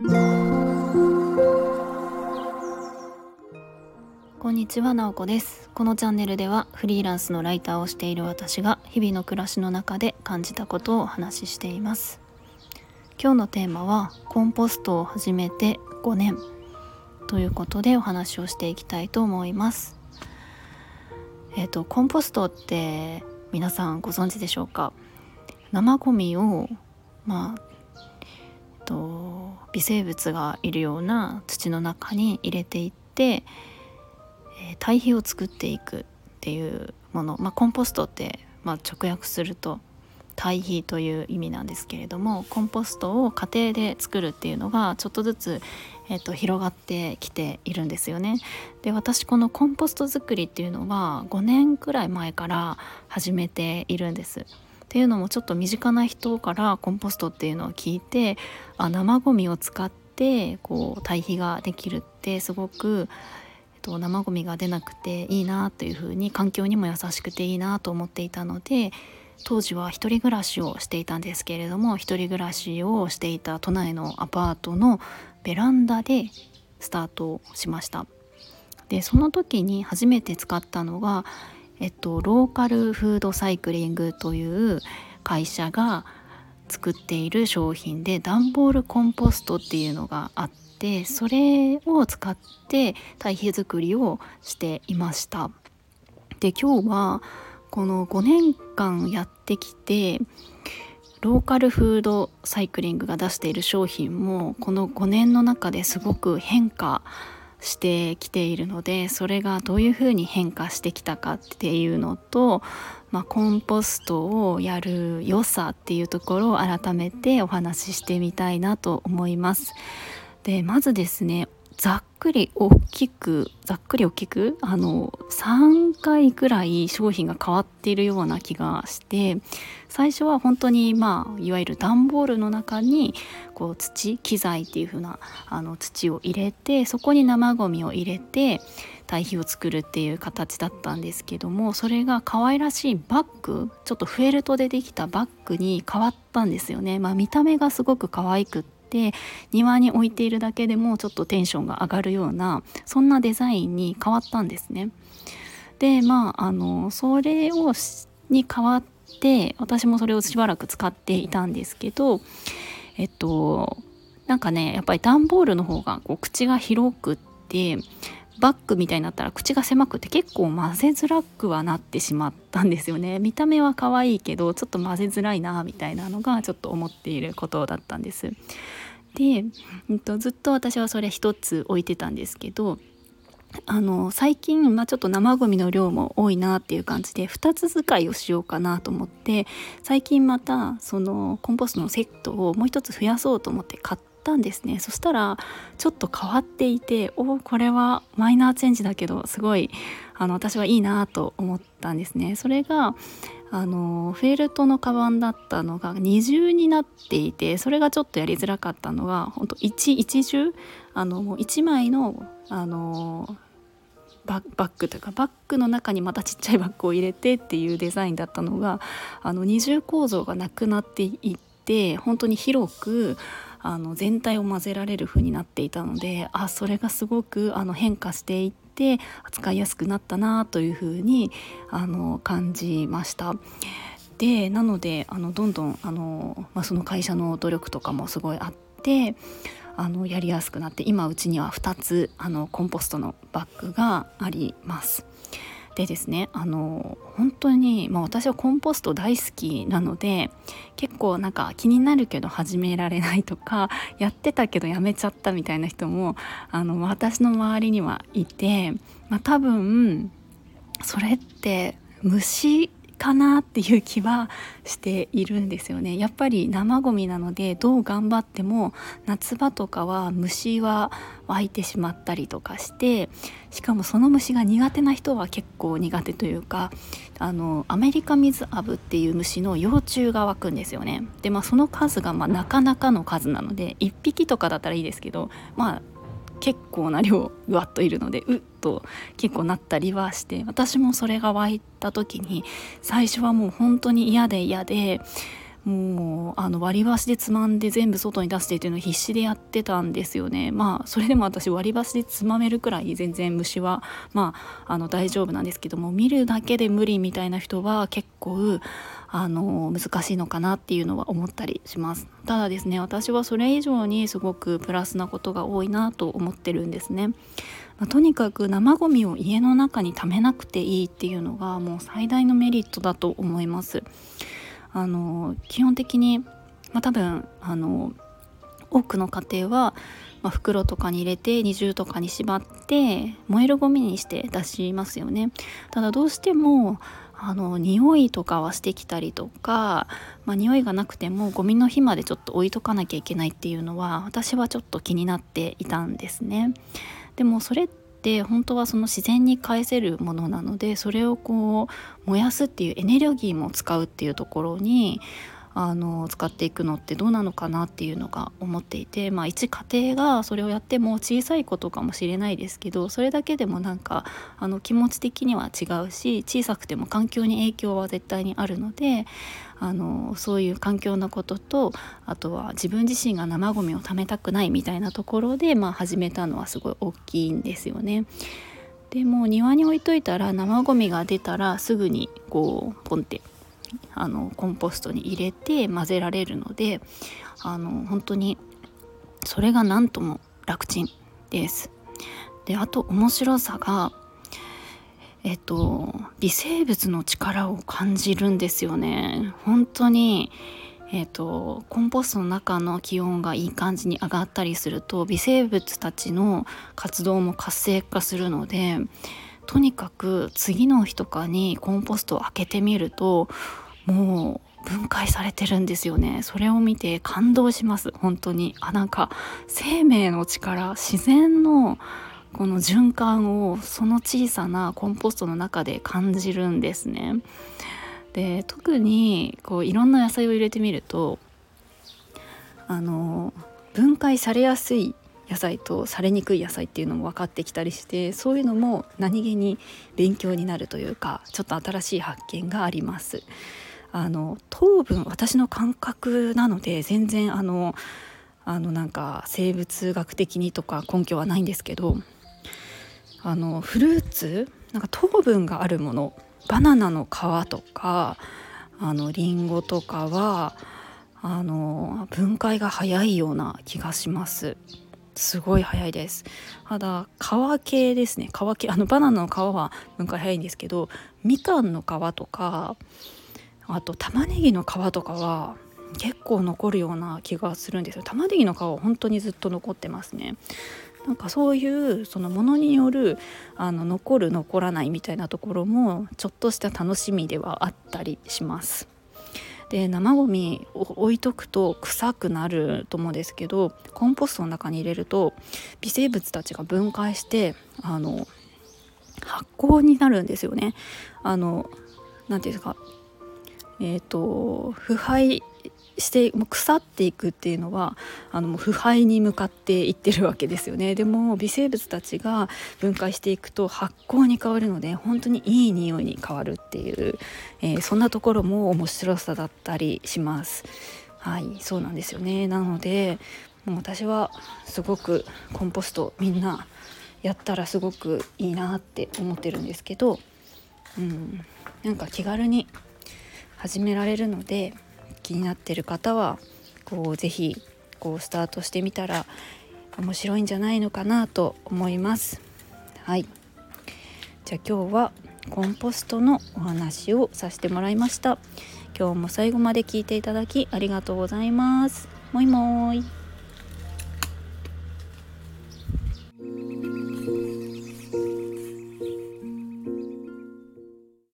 こんにちは、なおこです。このチャンネルではフリーランスのライターをしている私が日々の暮らしの中で感じたことをお話ししています。今日のテーマはコンポストを始めて5年ということでお話をしていきたいと思います。えっ、ー、とコンポストって皆さんご存知でしょうか？生ゴミをまあ微生物がいるような土の中に入れていって、えー、堆肥を作っていくっていうもの、まあ、コンポストって、まあ、直訳すると堆肥という意味なんですけれどもコンポストを家庭で作るっていうのがちょっとずつ、えーと、広がってきているんですよね。で私このコンポスト作りっていうのは5年くらい前から始めているんです。っていうのもちょっと身近な人からコンポストっていうのを聞いてあ生ゴミを使ってこう堆肥ができるってすごく、えっと、生ゴミが出なくていいなというふうに環境にも優しくていいなと思っていたので当時は一人暮らしをしていたんですけれども一人暮らしをしていた都内のアパートのベランダでスタートしました。でその時に初めて使ったのが、えっと、ローカルフードサイクリングという会社が作っている商品で段ボールコンポストっていうのがあってそれを使って堆肥作りをしていました。で今日はこの5年間やってきてローカルフードサイクリングが出している商品もこの5年の中ですごく変化してしてきているのでそれがどういうふうに変化してきたかっていうのと、まあ、コンポストをやる良さっていうところを改めてお話ししてみたいなと思います。でまずですねざっくり大きくざっくり大きくあの3回ぐらい商品が変わっているような気がして最初は本当にまあいわゆる段ボールの中にこう土機材っていう風なあな土を入れてそこに生ゴミを入れて堆肥を作るっていう形だったんですけどもそれが可愛らしいバッグちょっとフェルトでできたバッグに変わったんですよね。まあ、見た目がすごく可愛くってて庭に置いているだけでもちょっとテンションが上がるようなそんなデザインに変わったんですね。でまああのそれをに変わって私もそれをしばらく使っていたんですけどえっとなんかねやっぱり段ボールの方がこう口が広くってバッグみたいになったら口が狭くて結構混ぜづらくはなってしまったんですよね。見た目は可愛いけどちょっと混ぜづらいなみたいなのがちょっと思っていることだったんです。で、えっと、ずっと私はそれ一つ置いてたんですけどあの最近、まあ、ちょっと生ゴミの量も多いなっていう感じで2つ使いをしようかなと思って最近またそのコンポストのセットをもう一つ増やそうと思って買ったんですね。そしたらちょっと変わっていておこれはマイナーチェンジだけどすごいあの私はいいなと思ったんですね。それがあのフェルトのカバンだったのが二重になっていてそれがちょっとやりづらかったのが本当一一重？あのもう1枚のあのバッグというかバッグの中にまたちっちゃいバッグを入れてっていうデザインだったのがあの二重構造がなくなっていって本当に広くあの全体を混ぜられる風になっていたのであそれがすごくあの変化していって扱いやすくなったなという風にあに感じました。でなのであのどんどんあの、まあ、その会社の努力とかもすごいあってあのやりやすくなって今うちには2つあのコンポストのバッグがあります。でですねあの本当に、まあ、私はコンポスト大好きなので結構なんか気になるけど始められないとか やってたけどやめちゃったみたいな人もあの私の周りにはいて、まあ、多分それって虫かなっていう気はしているんですよね。やっぱり生ゴミなのでどう頑張っても夏場とかは虫は湧いてしまったりとかしてしかもその虫が苦手な人は結構苦手というかあのアメリカミズアブっていう虫の幼虫が湧くんですよね。でまあその数がまあなかなかの数なので1匹とかだったらいいですけどまあ結構な量うわっといるのでうっと結構なったりはして私もそれが湧いた時に最初はもう本当に嫌で嫌でもうあの割り箸でつまんで全部外に出してっていうのを必死でやってたんですよね。まあそれでも私割り箸でつまめるくらい全然虫はまああの大丈夫なんですけども見るだけで無理みたいな人は結構あの難しいのかなっていうのは思ったりします。ただですね私はそれ以上にすごくプラスなことが多いなと思ってるんですね。まあ、とにかく生ゴミを家の中に溜めなくていいっていうのがもう最大のメリットだと思います。あの基本的に、まあ、多分あの多くの家庭は、まあ、袋とかに入れて二重とかに縛って燃えるゴミにして出しますよね。ただどうしてもあの匂いとかはしてきたりとか、まあ、匂いがなくてもゴミの日までちょっと置いとかなきゃいけないっていうのは私はちょっと気になっていたんですね。でもそれって本当はその自然に返せるものなのでそれをこう燃やすっていうエネルギーも使うっていうところにあの使っていくのってどうなのかなっていうのが思っていて、まあ、一家庭がそれをやっても小さいことかもしれないですけどそれだけでもなんかあの気持ち的には違うし小さくても環境に影響は絶対にあるのであのそういう環境のこととあとは自分自身が生ゴミを貯めたくないみたいなところで、まあ、始めたのはすごい大きいんですよね。でも庭に置いといたら生ゴミが出たらすぐにこうポンってあのコンポストに入れて混ぜられるのであの本当にそれが何とも楽ちんです。であと面白さがえっと微生物の力を感じるんですよね。本当にえーと、コンポストの中の気温がいい感じに上がったりすると微生物たちの活動も活性化するのでとにかく次の日とかにコンポストを開けてみるともう分解されてるんですよね。それを見て感動します。本当に。あなんか生命の力自然のこの循環をその小さなコンポストの中で感じるんですね。で特にこういろんな野菜を入れてみるとあの分解されやすい野菜とされにくい野菜っていうのも分かってきたりしてそういうのも何気に勉強になるというかちょっと新しい発見があります。あの糖分私の感覚なので全然あのあのなんか生物学的にとか根拠はないんですけどあのフルーツなんか糖分があるものバナナの皮とかあのリンゴとかはあの分解が早いような気がします。すごい早いです。ただ皮系ですね。皮系あのバナナの皮は分解早いんですけどみかんの皮とかあと玉ねぎの皮とかは結構残るような気がするんですよ。玉ねぎの皮は本当にずっと残ってますね。なんかそういうそのものによるあの残る残らないみたいなところもちょっとした楽しみではあったりします。で生ごみを置いとくと臭くなると思うんですけどコンポストの中に入れると微生物たちが分解してあの発酵になるんですよね。あの何て言うんですかえっ、ー、と腐敗してもう腐っていくっていうのはあのもう腐敗に向かっていってるわけですよね。でも微生物たちが分解していくと発酵に変わるので本当にいい匂いに変わるっていう、えー、そんなところも面白さだったりします。はいそうなんですよね。なのでもう私はすごくコンポストみんなやったらすごくいいなって思ってるんですけどうんなんか気軽に始められるので気になってる方はこう是非こうスタートしてみたら面白いんじゃないのかなと思います。はいじゃあ今日はコンポストのお話をさせてもらいました。今日も最後まで聞いていただきありがとうございます。もいもーい。